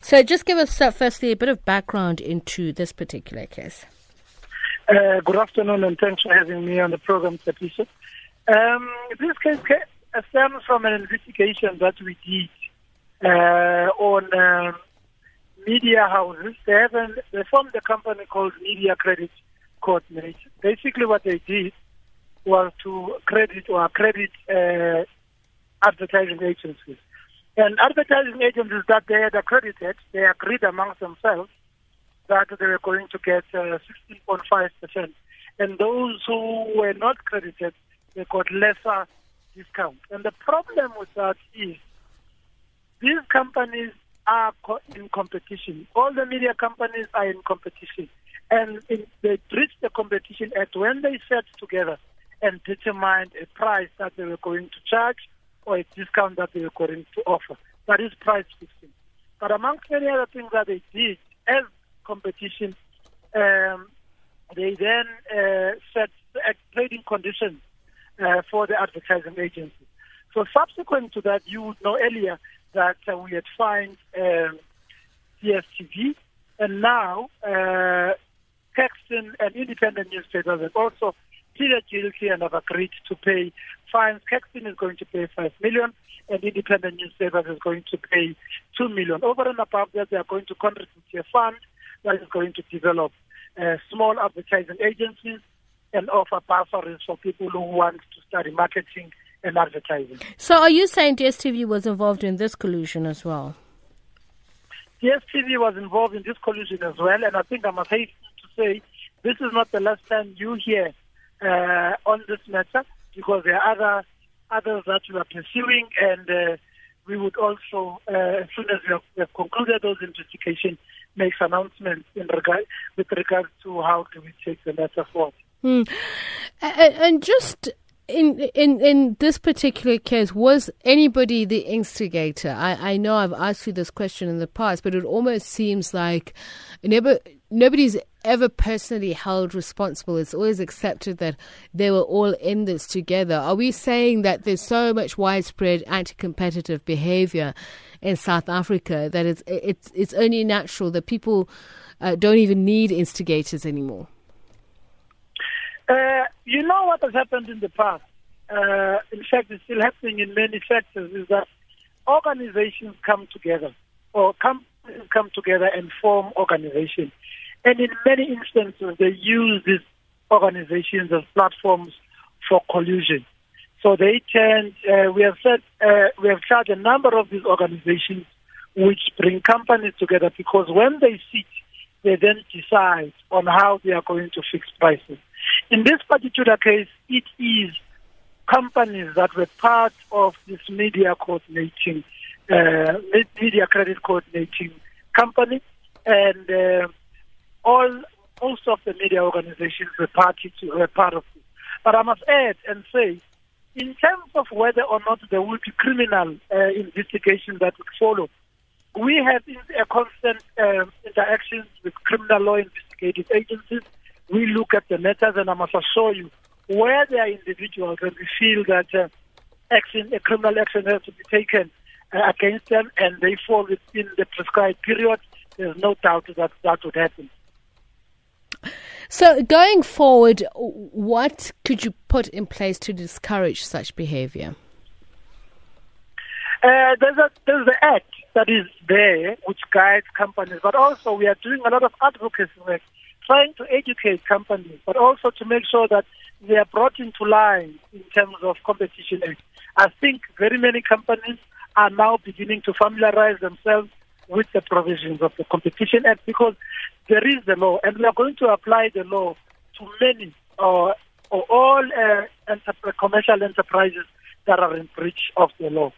So, just give us uh, firstly a bit of background into this particular case. Uh, good afternoon, and thanks for having me on the program, Patricia. Um, this case stems from an investigation that we did uh, on um, media houses. They, have an, they formed a company called Media Credit Coordination. Basically, what they did was to credit or credit uh, advertising agencies. And advertising agencies that they had accredited, they agreed amongst themselves that they were going to get uh, 16.5%. And those who were not credited, they got lesser discount. And the problem with that is these companies are co- in competition. All the media companies are in competition. And in, they reached the competition at when they sat together and determined a price that they were going to charge or a discount that they were going to offer. That is price fixing. But amongst many other things that they did as competition, um, they then uh, set trading conditions uh, for the advertising agencies. So subsequent to that, you would know earlier that uh, we had fined um, DSTV, and now uh, Caxton and independent newspapers have also pleaded guilty and have agreed to pay fines. Caxton is going to pay five million, and independent newspapers is going to pay two million. Over and above that, they are going to contribute to a fund that is going to develop uh, small advertising agencies and offer bursaries for people who want to study marketing and advertising. So, are you saying DSTV was involved in this collusion as well? DSTV was involved in this collusion as well, and I think I must hasten to say this is not the last time you hear uh, on this matter because there are other others that we are pursuing, and uh, we would also, uh, as soon as we have, we have concluded those investigations, make announcements in regard with to how do we take the matter forward. Hmm. And just in in in this particular case, was anybody the instigator? I, I know I've asked you this question in the past, but it almost seems like never nobody's ever personally held responsible. It's always accepted that they were all in this together. Are we saying that there's so much widespread anti-competitive behavior in South Africa that it's it's it's only natural that people uh, don't even need instigators anymore? Uh, you know what has happened in the past? Uh, in fact, it's still happening in many sectors, is that organizations come together or companies come together and form organizations. And in many instances, they use these organizations as platforms for collusion. So they tend, uh, we have said, uh, we have charged a number of these organizations which bring companies together because when they sit, they then decide on how they are going to fix prices. In this particular case, it is companies that were part of this media coordinating, uh, media credit coordinating company, and uh, all most of the media organizations were party to were part of it. But I must add and say, in terms of whether or not there will be criminal uh, investigation that would follow, we have a constant uh, interactions with criminal law investigative agencies we look at the matters, and I must assure you, where there are individuals and we feel that uh, action, a criminal action has to be taken against them, and they fall within the prescribed period, there's no doubt that that would happen. So, going forward, what could you put in place to discourage such behavior? Uh, there's a there's the act that is there which guides companies, but also we are doing a lot of advocacy work trying to educate companies, but also to make sure that they are brought into line in terms of competition act. I think very many companies are now beginning to familiarize themselves with the provisions of the Competition Act because there is the law, and we are going to apply the law to many or, or all uh, commercial enterprises that are in breach of the law.